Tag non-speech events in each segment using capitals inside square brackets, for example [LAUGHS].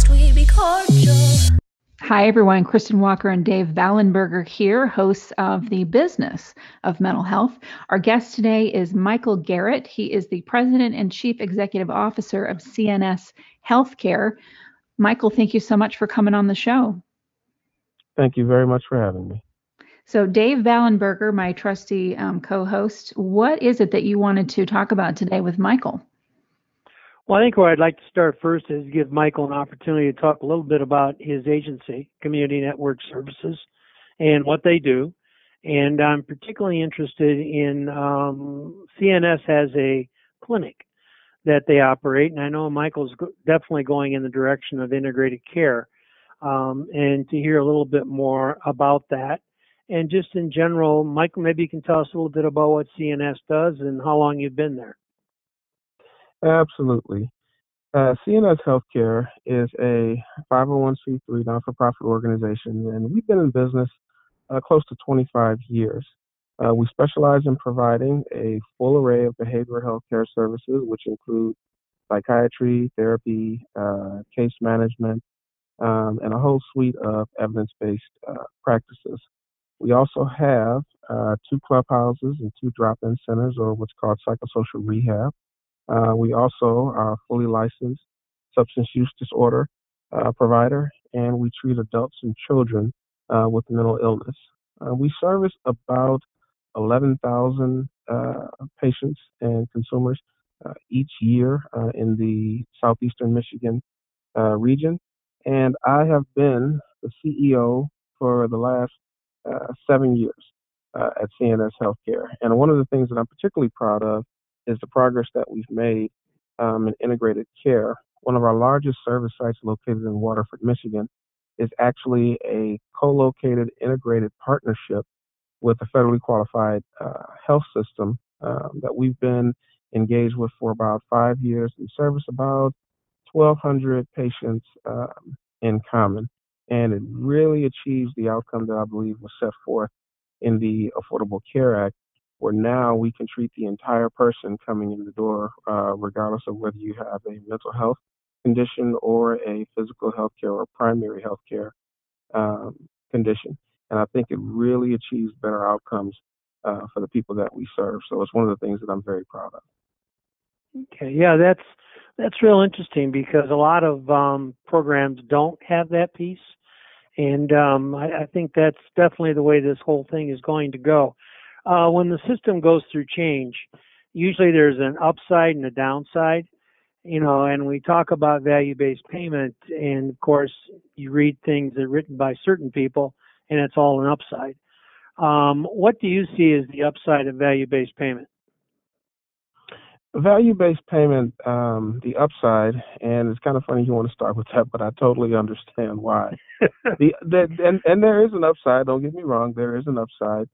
After all, we be cordial. Hi, everyone. Kristin Walker and Dave Ballenberger here, hosts of The Business of Mental Health. Our guest today is Michael Garrett. He is the President and Chief Executive Officer of CNS Healthcare. Michael, thank you so much for coming on the show. Thank you very much for having me. So, Dave Ballenberger, my trusty um, co host, what is it that you wanted to talk about today with Michael? Well, I think where I'd like to start first is give Michael an opportunity to talk a little bit about his agency, Community Network Services, and what they do. And I'm particularly interested in um, CNS has a clinic that they operate, and I know Michael's definitely going in the direction of integrated care. Um, and to hear a little bit more about that. And just in general, Michael, maybe you can tell us a little bit about what CNS does and how long you've been there. Absolutely. Uh, CNS Healthcare is a 501c3 non for profit organization, and we've been in business uh, close to 25 years. Uh, we specialize in providing a full array of behavioral health care services, which include psychiatry, therapy, uh, case management, um, and a whole suite of evidence based uh, practices. We also have uh, two clubhouses and two drop in centers, or what's called psychosocial rehab. Uh, we also are a fully licensed substance use disorder uh, provider, and we treat adults and children uh, with mental illness. Uh, we service about 11,000 patients and consumers each year in the southeastern Michigan region. And I have been the CEO for the last uh, seven years uh, at CNS Healthcare. And one of the things that I'm particularly proud of is the progress that we've made um, in integrated care. One of our largest service sites located in Waterford, Michigan, is actually a co-located integrated partnership with a federally qualified uh, health system um, that we've been engaged with for about five years and service about 1,200 patients um, in common. And it really achieves the outcome that I believe was set forth in the Affordable Care Act, where now we can treat the entire person coming in the door, uh, regardless of whether you have a mental health condition or a physical health care or primary health care um, condition. And I think it really achieves better outcomes uh, for the people that we serve. So it's one of the things that I'm very proud of. Okay, yeah, that's that's real interesting because a lot of um, programs don't have that piece, and um, I, I, think that's definitely the way this whole thing is going to go. Uh, when the system goes through change, usually there's an upside and a downside, you know. And we talk about value-based payment, and of course, you read things that are written by certain people, and it's all an upside. Um, what do you see as the upside of value-based payment? Value-based payment, um, the upside, and it's kind of funny you want to start with that, but I totally [LAUGHS] understand why. the, the and and there is an upside. Don't get me wrong, there is an upside.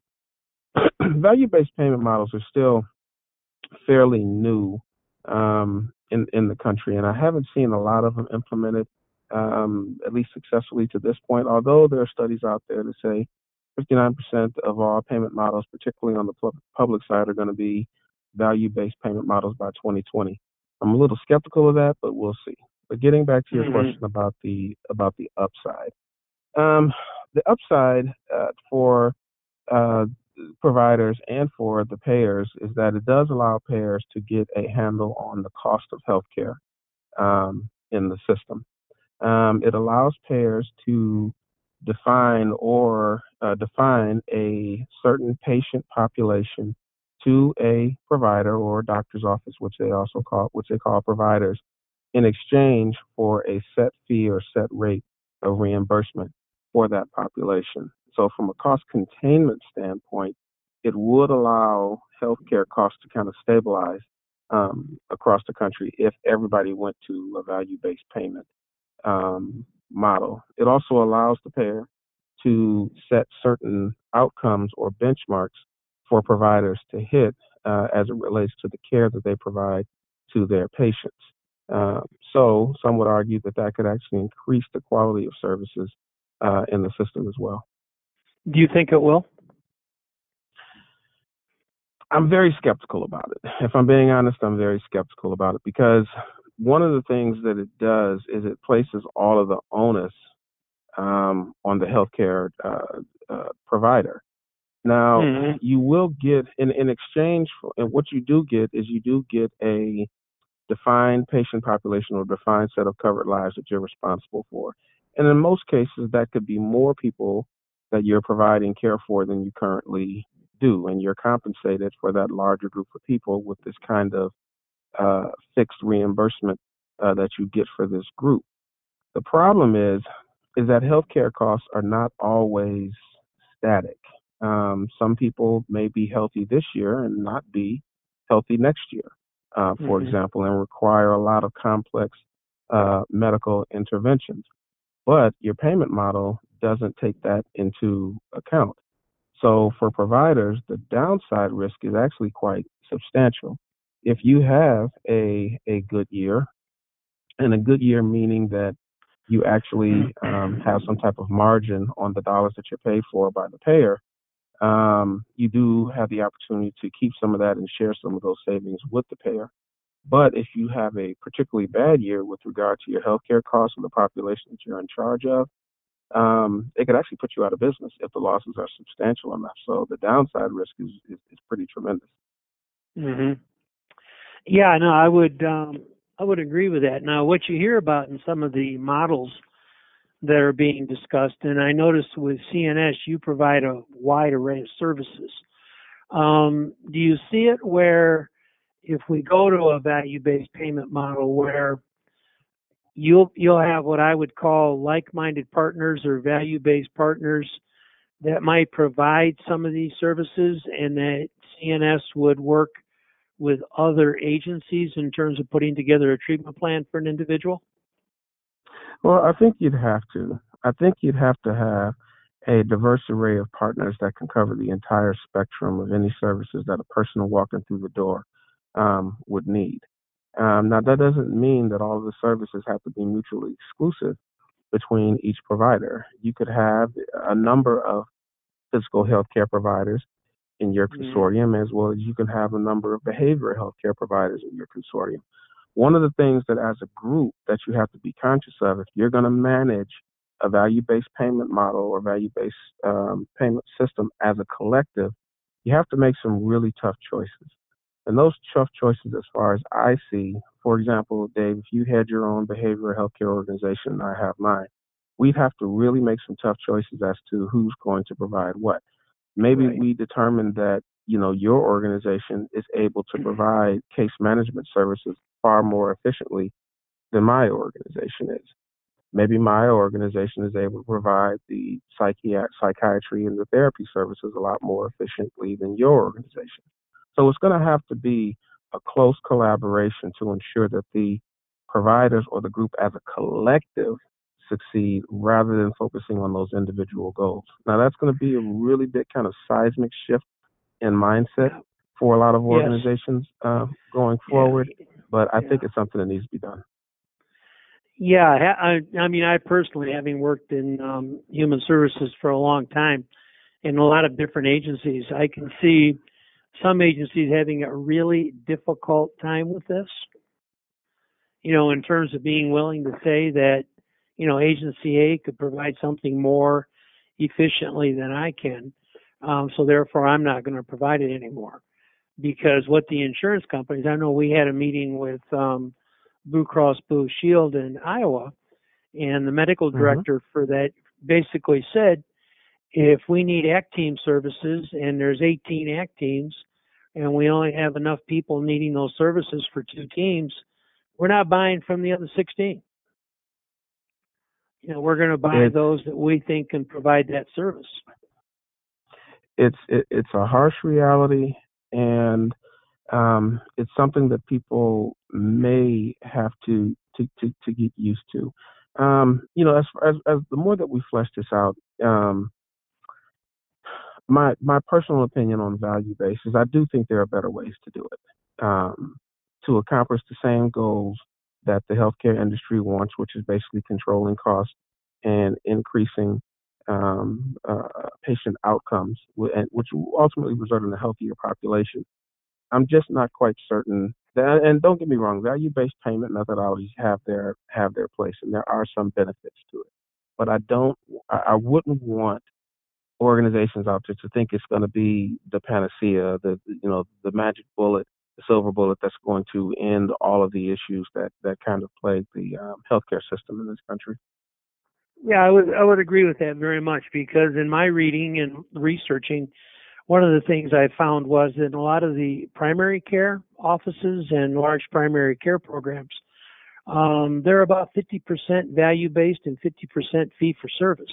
[CLEARS THROAT] Value-based payment models are still fairly new um, in in the country, and I haven't seen a lot of them implemented, um, at least successfully to this point. Although there are studies out there to say 59% of all payment models, particularly on the public side, are going to be value-based payment models by 2020. I'm a little skeptical of that, but we'll see. But getting back to your mm-hmm. question about the about the upside, um, the upside uh, for uh, providers and for the payers is that it does allow payers to get a handle on the cost of healthcare um, in the system. Um, it allows payers to define or uh, define a certain patient population to a provider or doctor's office, which they also call which they call providers, in exchange for a set fee or set rate of reimbursement for that population. So, from a cost containment standpoint, it would allow healthcare costs to kind of stabilize um, across the country if everybody went to a value based payment um, model. It also allows the payer to set certain outcomes or benchmarks for providers to hit uh, as it relates to the care that they provide to their patients. Uh, so, some would argue that that could actually increase the quality of services uh, in the system as well. Do you think it will? I'm very skeptical about it. If I'm being honest, I'm very skeptical about it because one of the things that it does is it places all of the onus um, on the healthcare uh, uh, provider. Now, mm-hmm. you will get in, in exchange for, and what you do get is you do get a defined patient population or defined set of covered lives that you're responsible for. And in most cases, that could be more people that you're providing care for than you currently do. And you're compensated for that larger group of people with this kind of uh, fixed reimbursement uh, that you get for this group. The problem is, is that healthcare costs are not always static. Um, some people may be healthy this year and not be healthy next year uh, for mm-hmm. example, and require a lot of complex uh, medical interventions. But your payment model doesn't take that into account. So for providers, the downside risk is actually quite substantial. If you have a a good year, and a good year meaning that you actually um, have some type of margin on the dollars that you're paid for by the payer, um, you do have the opportunity to keep some of that and share some of those savings with the payer. But if you have a particularly bad year with regard to your healthcare costs and the population that you're in charge of, um, it could actually put you out of business if the losses are substantial enough. So the downside risk is is, is pretty tremendous. hmm Yeah, no, I would um, I would agree with that. Now, what you hear about in some of the models that are being discussed. And I noticed with CNS, you provide a wide array of services. Um, do you see it where if we go to a value-based payment model where you'll you'll have what I would call like-minded partners or value-based partners that might provide some of these services and that CNS would work with other agencies in terms of putting together a treatment plan for an individual? Well, I think you'd have to. I think you'd have to have a diverse array of partners that can cover the entire spectrum of any services that a person walking through the door um, would need. Um, now, that doesn't mean that all of the services have to be mutually exclusive between each provider. You could have a number of physical healthcare providers in your mm-hmm. consortium, as well as you can have a number of behavioral healthcare providers in your consortium one of the things that as a group that you have to be conscious of if you're going to manage a value-based payment model or value-based um, payment system as a collective, you have to make some really tough choices. And those tough choices, as far as I see, for example, Dave, if you had your own behavioral health care organization and I have mine, we'd have to really make some tough choices as to who's going to provide what. Maybe right. we determine that you know your organization is able to mm-hmm. provide case management services far more efficiently than my organization is. Maybe my organization is able to provide the psychi- psychiatry and the therapy services a lot more efficiently than your organization. So it's going to have to be a close collaboration to ensure that the providers or the group as a collective succeed rather than focusing on those individual goals. Now, that's going to be a really big kind of seismic shift in mindset for a lot of organizations yes. uh, going forward. Yeah. But I yeah. think it's something that needs to be done. Yeah, I, I mean, I personally, having worked in um, human services for a long time, in a lot of different agencies. I can see some agencies having a really difficult time with this. You know, in terms of being willing to say that, you know, agency A could provide something more efficiently than I can. Um, so therefore, I'm not going to provide it anymore. Because what the insurance companies, I know we had a meeting with um, Blue Cross Blue Shield in Iowa, and the medical Mm-hmm. director for that basically said, if we need ACT team services and there's 18 ACT teams, and we only have enough people needing those services for two teams, we're not buying from the other 16. You know, we're going to buy It's- those that we think can provide that service. it's it, it's a harsh reality and um, it's something that people may have to to, to, to get used to. Um, you know, as, as as the more that we flesh this out, um, my my personal opinion on value based is I do think there are better ways to do it um, to accomplish the same goals that the healthcare industry wants, which is basically controlling costs and increasing um, uh, patient outcomes, which ultimately result in a healthier population. I'm just not quite certain. That, and don't get me wrong, value-based payment methodologies have their have their place, and there are some benefits to it. But I don't, I, I wouldn't want organizations out there to think it's going to be the panacea, the you know the magic bullet, the silver bullet that's going to end all of the issues that that kind of plague the um, healthcare system in this country. Yeah, I would I would agree with that very much because in my reading and researching, one of the things I found was that a lot of the primary care offices and large primary care programs, um, they're about 50% value based and 50% fee for service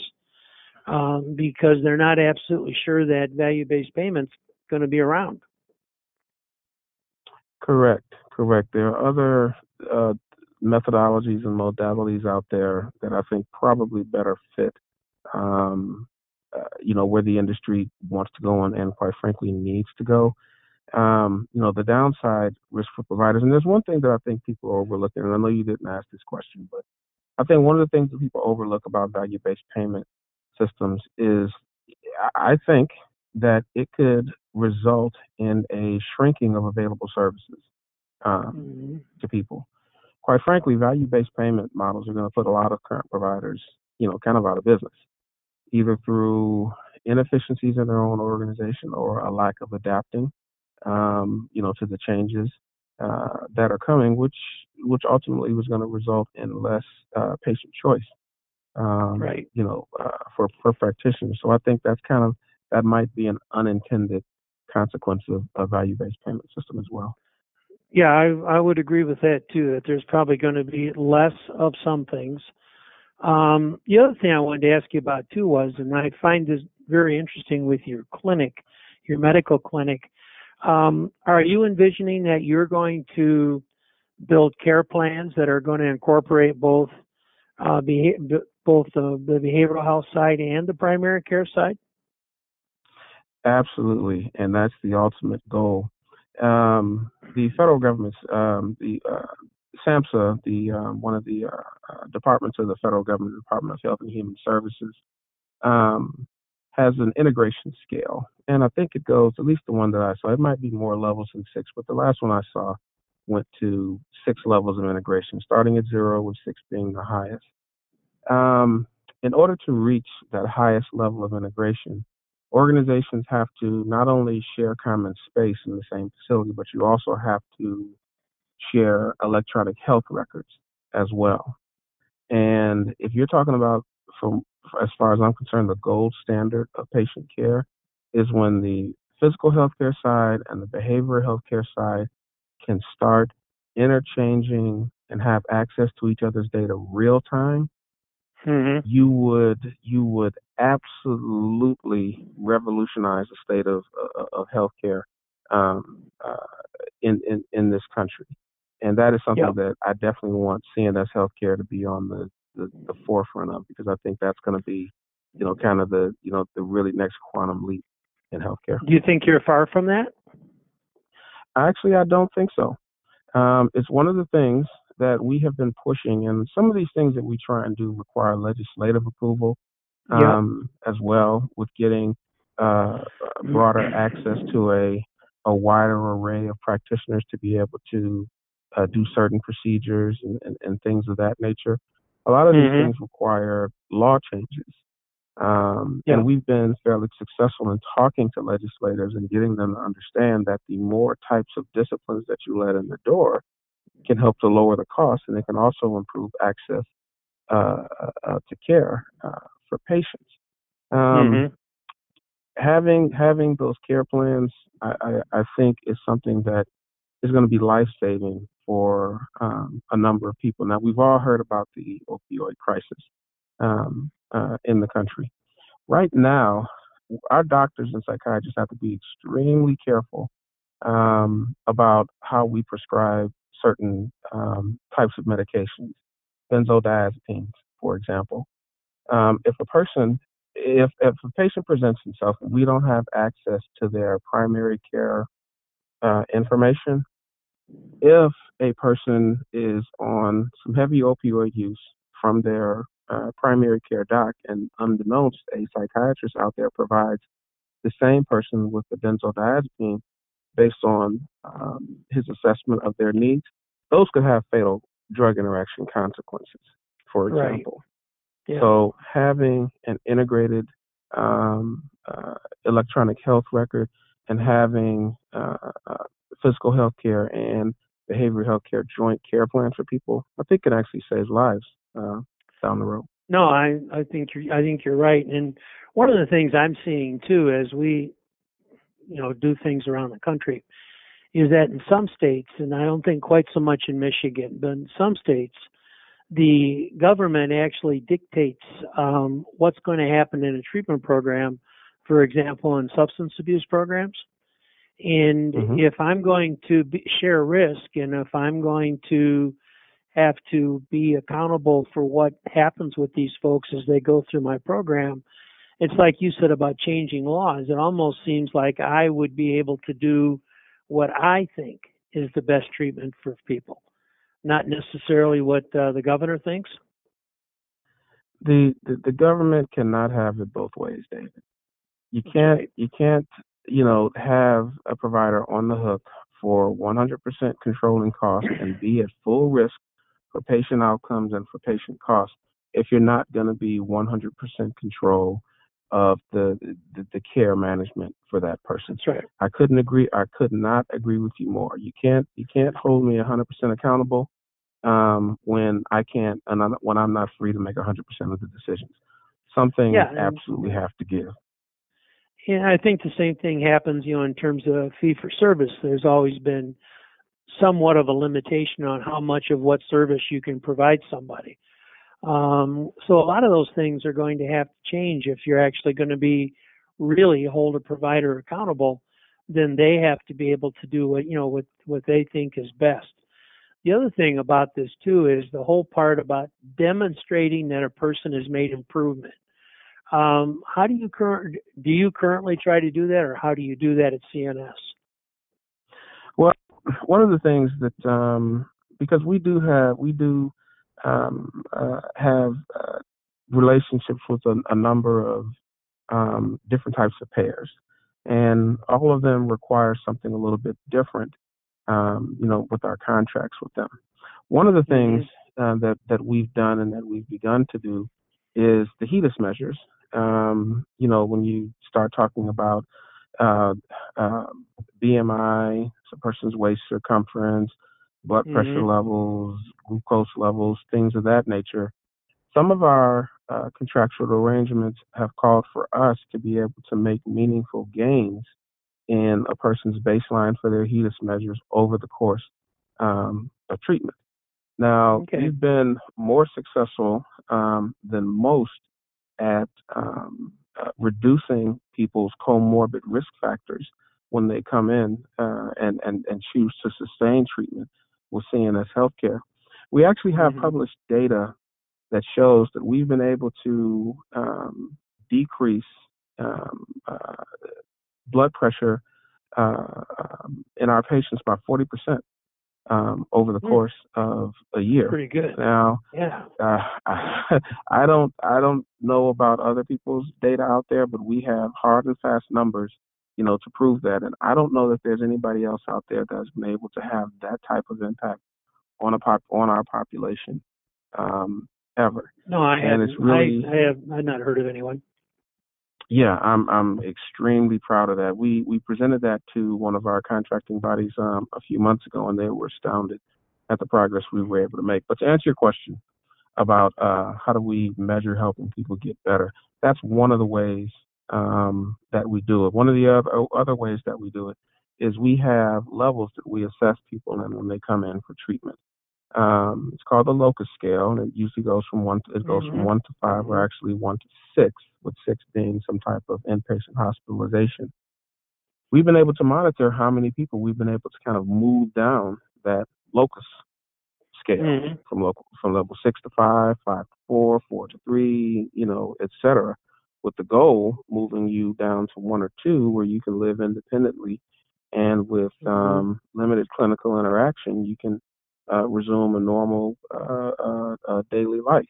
um, because they're not absolutely sure that value based payments going to be around. Correct, correct. There are other uh, methodologies and modalities out there that I think probably better fit, um, uh, you know, where the industry wants to go and, and quite frankly needs to go. Um, you know, the downside risk for providers, and there's one thing that I think people are overlooking, and I know you didn't ask this question, but I think one of the things that people overlook about value-based payment systems is I think that it could result in a shrinking of available services um, Mhm. to people. Quite frankly, value-based payment models are going to put a lot of current providers, you know, kind of out of business, either through inefficiencies in their own organization or a lack of adapting, um, you know, to the changes uh, that are coming, which which ultimately was going to result in less uh, patient choice, um, Right. you know, uh, for for practitioners. So I think that's kind of that might be an unintended consequence of a value-based payment system as well. Yeah, I I would agree with that too. That there's probably going to be less of some things. Um, the other thing I wanted to ask you about too was, and I find this very interesting with your clinic, your medical clinic. Um, are you envisioning that you're going to build care plans that are going to incorporate both uh, beha- b- both the, the behavioral health side and the primary care side? Absolutely, and that's the ultimate goal. Um, the federal government's um, the uh, SAMHSA, the um, one of the uh, uh, departments of the federal government, Department of Health and Human Services, um, has an integration scale, and I think it goes at least the one that I saw. It might be more levels than six, but the last one I saw went to six levels of integration, starting at zero, with six being the highest. Um, in order to reach that highest level of integration, organizations have to not only share common space in the same facility, but you also have to share electronic health records as well. And if you're talking about, from as far as I'm concerned, the gold standard of patient care is when the physical healthcare side and the behavioral healthcare side can start interchanging and have access to each other's data real time Mm-hmm. you would you would absolutely revolutionize the state of of, of healthcare um, uh, in, in in this country, and that is something Yep. that I definitely want CNS Healthcare to be on the, the, the forefront of because I think that's going to be you know kind of the you know the really next quantum leap in healthcare. Do you think you're far from that? Actually, I don't think so. Um, it's one of the things that we have been pushing, and some of these things that we try and do require legislative approval Yeah. um, as well with getting uh, broader access to a a wider array of practitioners to be able to uh, do certain procedures and, and, and, things of that nature. A lot of these mm-hmm. things require law changes. Um, yeah. And we've been fairly successful in talking to legislators and getting them to understand that the more types of disciplines that you let in the door can help to lower the cost and it can also improve access uh, uh, to care uh, for patients. Um, mm-hmm. Having having those care plans, I, I, I, think, is something that is going to be life saving for um, a number of people. Now, we've all heard about the opioid crisis um, uh, in the country. Right now, our doctors and psychiatrists have to be extremely careful um, about how we prescribe certain um, types of medications, benzodiazepines, for example. Um, if a person, if, if a patient presents himself and we don't have access to their primary care uh, information, if a person is on some heavy opioid use from their uh, primary care doc, and unbeknownst, a psychiatrist out there provides the same person with the benzodiazepine based on um, his assessment of their needs, those could have fatal drug interaction consequences, for example. Right. Yeah. So having an integrated um, uh, electronic health record and having uh, uh, physical health care and behavioral health care joint care plans for people, I think can actually save lives uh, down the road. No, I I think you're I think you're right. And one of the things I'm seeing too as we you know do things around the country is that in some states, and I don't think quite so much in Michigan, but in some states, the government actually dictates um, what's going to happen in a treatment program, for example, in substance abuse programs. And mm-hmm. if I'm going to be, share risk and if I'm going to have to be accountable for what happens with these folks as they go through my program. It's like you said about changing laws. It almost seems like I would be able to do what I think is the best treatment for people, not necessarily what uh, the governor thinks. The, the, the government cannot have it both ways, David. You can't right. you can't you know have a provider on the hook for 100% controlling costs and be at full risk for patient outcomes and for patient costs if you're not going to be 100% control of the, the, the care management for that person. That's right. I couldn't agree. I could not agree with you more. You can't you can't hold me 100% accountable um, when I can't and when I'm not free to make 100% of the decisions. Something yeah, absolutely have to give. Yeah, I think the same thing happens, you know, in terms of fee for service. There's always been somewhat of a limitation on how much of what service you can provide somebody. Um, so a lot of those things are going to have to change if you're actually going to be really hold a provider accountable. Then they have to be able to do what you know what what they think is best. The other thing about this too is the whole part about demonstrating that a person has made improvement. Um, how do you current do you currently try to do that, or how do you do that at CNS? Well, one of the things that um, because we do have we do um, uh, have uh, relationships with a, a number of um, different types of payers, and all of them require something a little bit different. Um, you know, with our contracts with them. One of the mm-hmm. things uh, that that we've done and that we've begun to do is the HEDIS measures. Um, you know, when you start talking about uh, uh, BMI, a person's waist circumference, blood mm-hmm. pressure levels, glucose levels, things of that nature. Some of our uh, contractual arrangements have called for us to be able to make meaningful gains in a person's baseline for their HEDIS measures over the course um, of treatment. Now, okay. we've been more successful um, than most at um, uh, reducing people's comorbid risk factors when they come in uh, and, and, and choose to sustain treatment with CNS healthcare. We actually have mm-hmm. published data that shows that we've been able to um, decrease um, uh, blood pressure uh, um, in our patients by 40% um, over the Hmm. course of a year. Pretty good. Now, Yeah. uh, I, [LAUGHS] I don't I don't know about other people's data out there, but we have hard and fast numbers, you know, to prove that. And I don't know that there's anybody else out there that's been able to have that type of impact on a pop on our population um, ever. No, I And haven't. it's really- I, I have. I've not heard of anyone. Yeah, I'm I'm extremely proud of that. We we presented that to one of our contracting bodies um, a few months ago, and they were astounded at the progress we were able to make. But to answer your question about uh, how do we measure helping people get better, that's one of the ways um, that we do it. One of the other other ways that we do it is we have levels that we assess people in when they come in for treatment. Um, it's called the locus scale, and it usually goes from one to, it goes Mhm. from one to five, or actually one to six, with six being some type of inpatient hospitalization. We've been able to monitor how many people we've been able to kind of move down that locus scale Mhm. from local from level six to five, five to four, four to three, you know, et cetera, with the goal moving you down to one or two where you can live independently and with Mhm. um, limited clinical interaction, you can uh, resume a normal uh, uh, uh, daily life.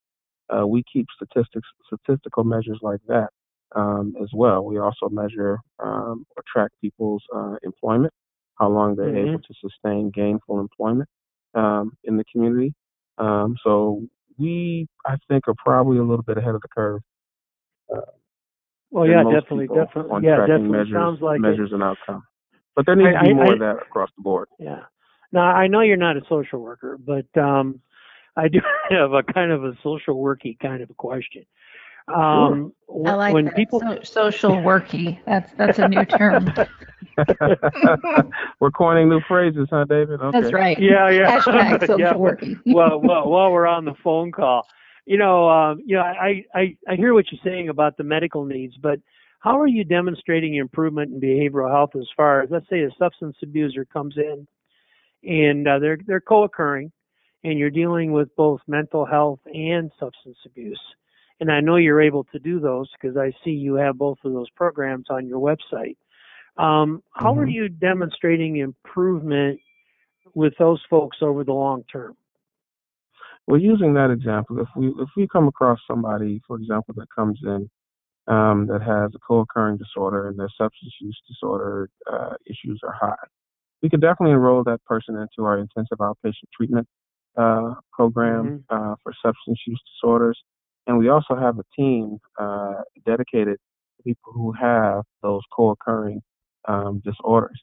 Uh, we keep statistics, statistical measures like that um, as well. We also measure um, or track people's uh, employment, how long they're Mhm. able to sustain gainful employment um, in the community. Um, so we, I think, are probably a little bit ahead of the curve. Well, yeah, definitely, definitely. Yeah, definitely measures, sounds like it. measures and outcome. But there needs I- to be I- more I- of that across the board. Yeah. Now I know you're not a social worker, but um, I do [LAUGHS] have a kind of a social worky kind of a question. Um, wh- I like when that. people So, social worky. That's that's a new term. [LAUGHS] We're coining new phrases, huh, David? Okay. That's right. Yeah, yeah. Hashtag [LAUGHS] social Yeah. worky. well, well, while we're on the phone call, you know, um, you know, I, I, I hear what you're saying about the medical needs, but how are you demonstrating improvement in behavioral health as far as, let's say, a substance abuser comes in and uh, they're they're co-occurring, and you're dealing with both mental health and substance abuse, and I know you're able to do those because I see you have both of those programs on your website. Um, how are Mhm. you demonstrating improvement with those folks over the long term? Well, using that example, if we if we come across somebody, for example, that comes in um, that has a co-occurring disorder and their substance use disorder uh, issues are high, we can definitely enroll that person into our intensive outpatient treatment uh, program uh, for substance use disorders, and we also have a team uh, dedicated to people who have those co-occurring um, disorders.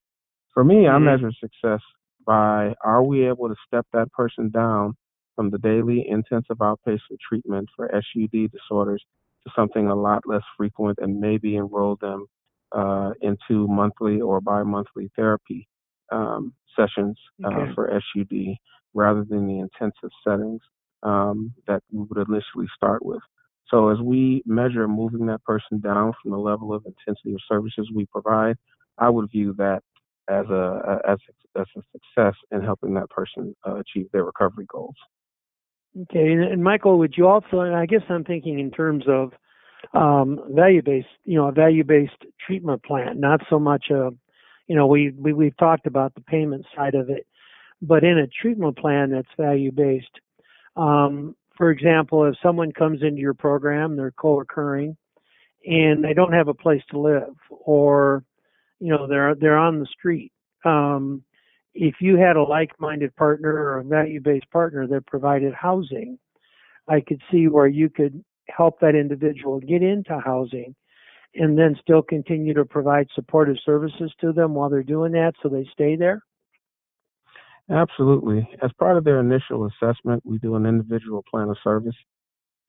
For me, I Mhm. measure success by are we able to step that person down from the daily intensive outpatient treatment for SUD disorders to something a lot less frequent and maybe enroll them uh, into monthly or bi-monthly therapy um, sessions uh, Okay. for SUD rather than the intensive settings um, that we would initially start with. So as we measure moving that person down from the level of intensity of services we provide, I would view that as a as as a success in helping that person uh, achieve their recovery goals. Okay, and, and Michael, would you also? And I guess I'm thinking in terms of um, value-based, you know, a value-based treatment plan, not so much a, you know, we, we we've talked about the payment side of it, but in a treatment plan that's value-based. Um, for example, if someone comes into your program, they're co-occurring, and they don't have a place to live, or you know, they're they're on the street. Um, if you had a like-minded partner or a value-based partner that provided housing, I could see where you could help that individual get into housing and then still continue to provide supportive services to them while they're doing that so they stay there. Absolutely. As part of their initial assessment, we do an individual plan of service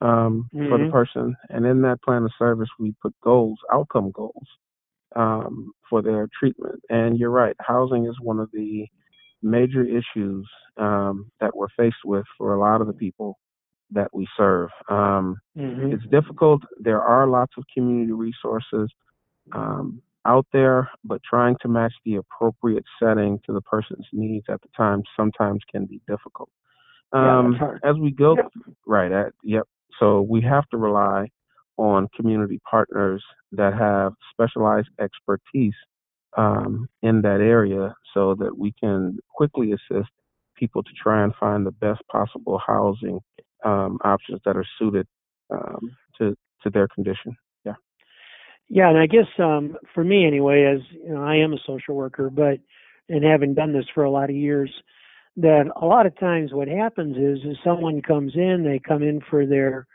um, for the Mhm. person, and in that plan of service, we put goals, outcome goals um, for their treatment. And you're right, housing is one of the major issues um, that we're faced with for a lot of the people that we serve. Um, Mm-hmm. it's difficult. There are lots of community resources um, out there, but trying to match the appropriate setting to the person's needs at the time sometimes can be difficult. Um, hard. as we go, Yep. right, at, yep. So we have to rely on community partners that have specialized expertise um, in that area so that we can quickly assist people to try and find the best possible housing um, options that are suited um, to to their condition. Yeah. And I guess um, for me anyway, as you know, I am a social worker, but and having done this for a lot of years, that a lot of times what happens is is someone comes in, they come in for their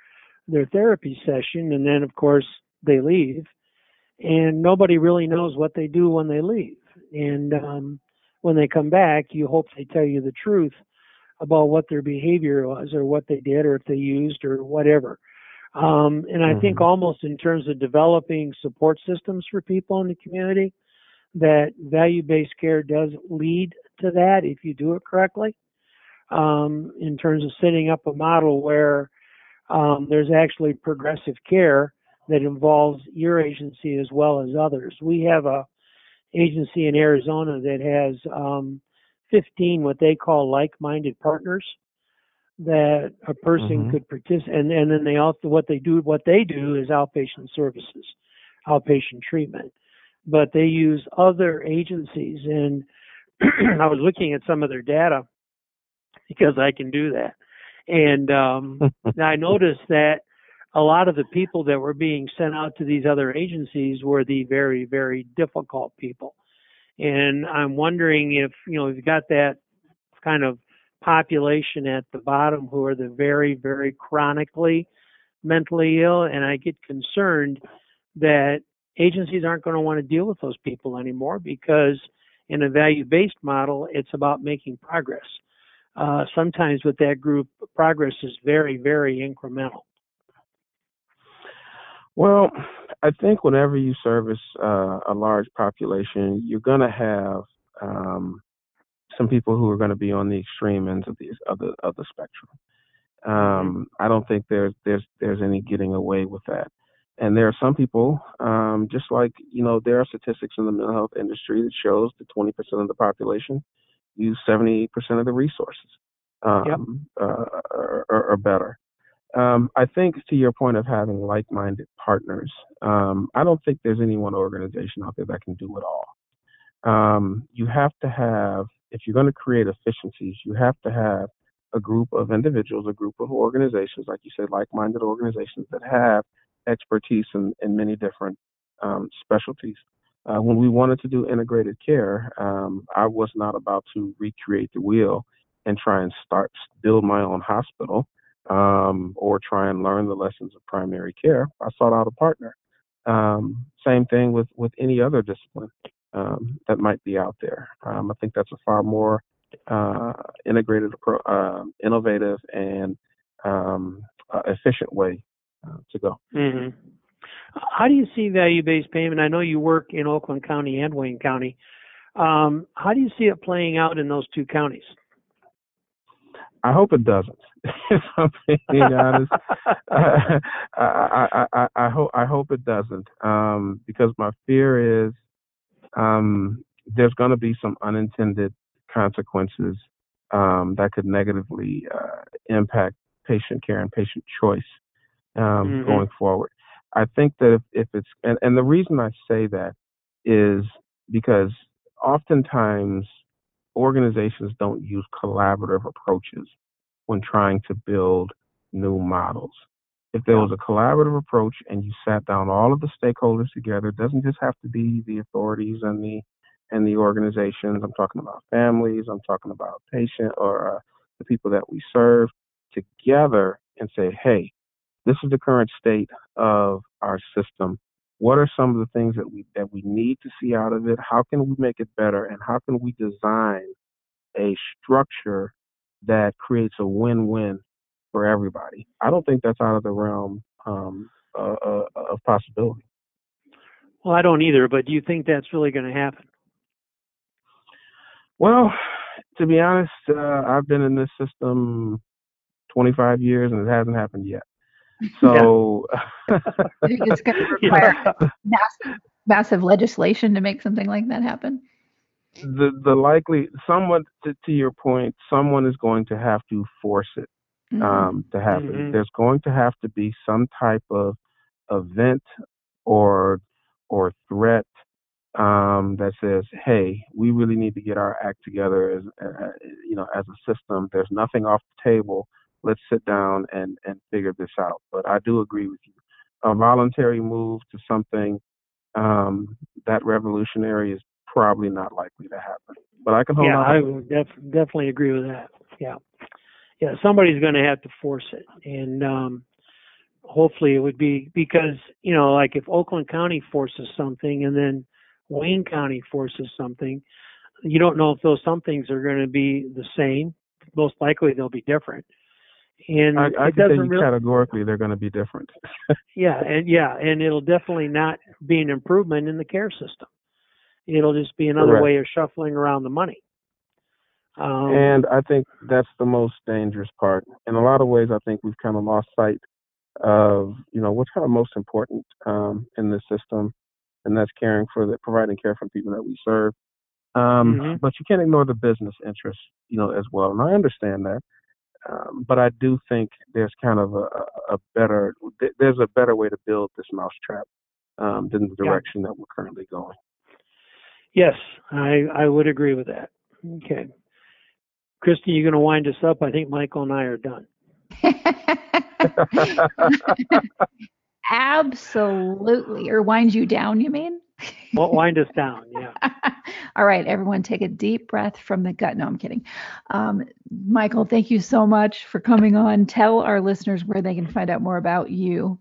their therapy session, and then of course they leave, and nobody really knows what they do when they leave. And um, when they come back, you hope they tell you the truth about what their behavior was, or what they did, or if they used, or whatever. Um, and I mm-hmm. think almost in terms of developing support systems for people in the community, that value-based care does lead to that if you do it correctly. Um, in terms of setting up a model where um, there's actually progressive care that involves your agency as well as others. We have a agency in Arizona that has um, 15 what they call like-minded partners that a person mm-hmm. could participate and, and then they also what they do what they do is outpatient services outpatient treatment but they use other agencies and [CLEARS THROAT] i was looking at some of their data because i can do that and um, [LAUGHS] i noticed that a lot of the people that were being sent out to these other agencies were the very, very difficult people. And I'm wondering if, you know, you've got that kind of population at the bottom who are the very, very chronically mentally ill. And I get concerned that agencies aren't going to want to deal with those people anymore because in a value based model, it's about making progress. Uh, sometimes with that group, progress is very, very incremental. Well, I think whenever you service uh, a large population, you're going to have um, some people who are going to be on the extreme ends of the of the of the spectrum. Mm-hmm. Um, I don't think there's there's there's any getting away with that. And there are some people, um, just like you know, there are statistics in the mental health industry that shows that 20% of the population use 70% of the resources, um, yep. uh, or, or, better. Um, I think to your point of having like-minded partners, um, I don't think there's any one organization out there that can do it all. Um, you have to have, if you're going to create efficiencies, you have to have a group of individuals, a group of organizations, like you said, like-minded organizations that have expertise in, in many different um, specialties. Uh, when we wanted to do integrated care, um, I was not about to recreate the wheel and try and start build my own hospital um, or try and learn the lessons of primary care, I sought out a partner. Um, same thing with, with any other discipline um, that might be out there. Um, I think that's a far more uh, integrated, uh, innovative, and um, uh, efficient way uh, to go. Mm-hmm. How do you see value-based payment? I know you work in Oakland County and Wayne County. Um, how do you see it playing out in those two counties? I hope it doesn't. [LAUGHS] if I'm being honest, [LAUGHS] [LAUGHS] I, I, I, I, hope I hope it doesn't, um, because my fear is um, there's going to be some unintended consequences um, that could negatively uh, impact patient care and patient choice um, mm-hmm. going forward. I think that if, if it's and, and the reason I say that is because oftentimes organizations don't use collaborative approaches when trying to build new models. If there was a collaborative approach and you sat down all of the stakeholders together, it doesn't just have to be the authorities and the and the organizations. I'm talking about families. I'm talking about patient or uh, the people that we serve together and say, hey, this is the current state of our system. What are some of the things that we that we need to see out of it? How can we make it better? And how can we design a structure that creates a win-win for everybody. I don't think that's out of the realm um, uh, uh, of possibility. Well, I don't either. But do you think that's really going to happen? Well, to be honest, uh, I've been in this system 25 years and it hasn't happened yet. So it's going to require yeah. massive, massive legislation to make something like that happen the the likely someone to, to, your point, someone is going to have to force it mm-hmm. um, to happen. Mm-hmm. There's going to have to be some type of event or or threat um, that says, "Hey, we really need to get our act together as uh, you know as a system. There's nothing off the table. Let's sit down and and figure this out." But I do agree with you. A voluntary move to something um, that revolutionary is probably not likely to happen. But I can hold yeah, on. I would def- definitely agree with that. Yeah, yeah, somebody's going to have to force it, and um, hopefully it would be because you know, like if Oakland County forces something, and then Wayne County forces something, you don't know if those somethings are going to be the same. Most likely they'll be different. And I, I it doesn't really, categorically they're going to be different. [LAUGHS] yeah, and yeah, and it'll definitely not be an improvement in the care system. It'll just be another Correct. way of shuffling around the money. Um, and I think that's the most dangerous part. In a lot of ways, I think we've kind of lost sight of you know what's kind of most important um, in this system, and that's caring for the providing care for people that we serve. Um, Mhm. But you can't ignore the business interests, you know, as well. And I understand that. Um, but I do think there's kind of a, a better th- there's a better way to build this mousetrap um, than the Yeah. direction that we're currently going. yes, I I would agree with that. Okay, Christy, you're going to wind us up. I think Michael and I are done. [LAUGHS] Absolutely. Or wind you down, you mean? Well, wind us down. Yeah. [LAUGHS] All right, everyone, take a deep breath from the gut. No, I'm kidding. Um, Michael, thank you so much for coming on. Tell our listeners where they can find out more about you.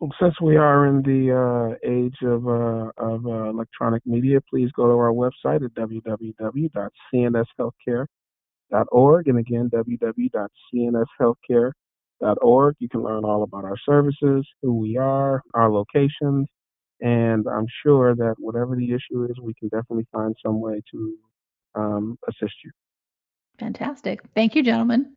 Well, since we are in the uh, age of, uh, of uh, electronic media, please go to our website at www.cnshealthcare.org. And again, www.cnshealthcare.org. You can learn all about our services, who we are, our locations. And I'm sure that whatever the issue is, we can definitely find some way to um, assist you. Fantastic. Thank you, gentlemen.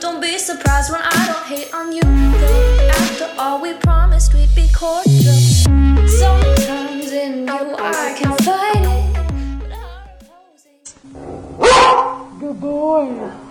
Don't be surprised when I don't hate on you. After all, we promised we'd be cordial. Sometimes in you I can fight it? Good boy.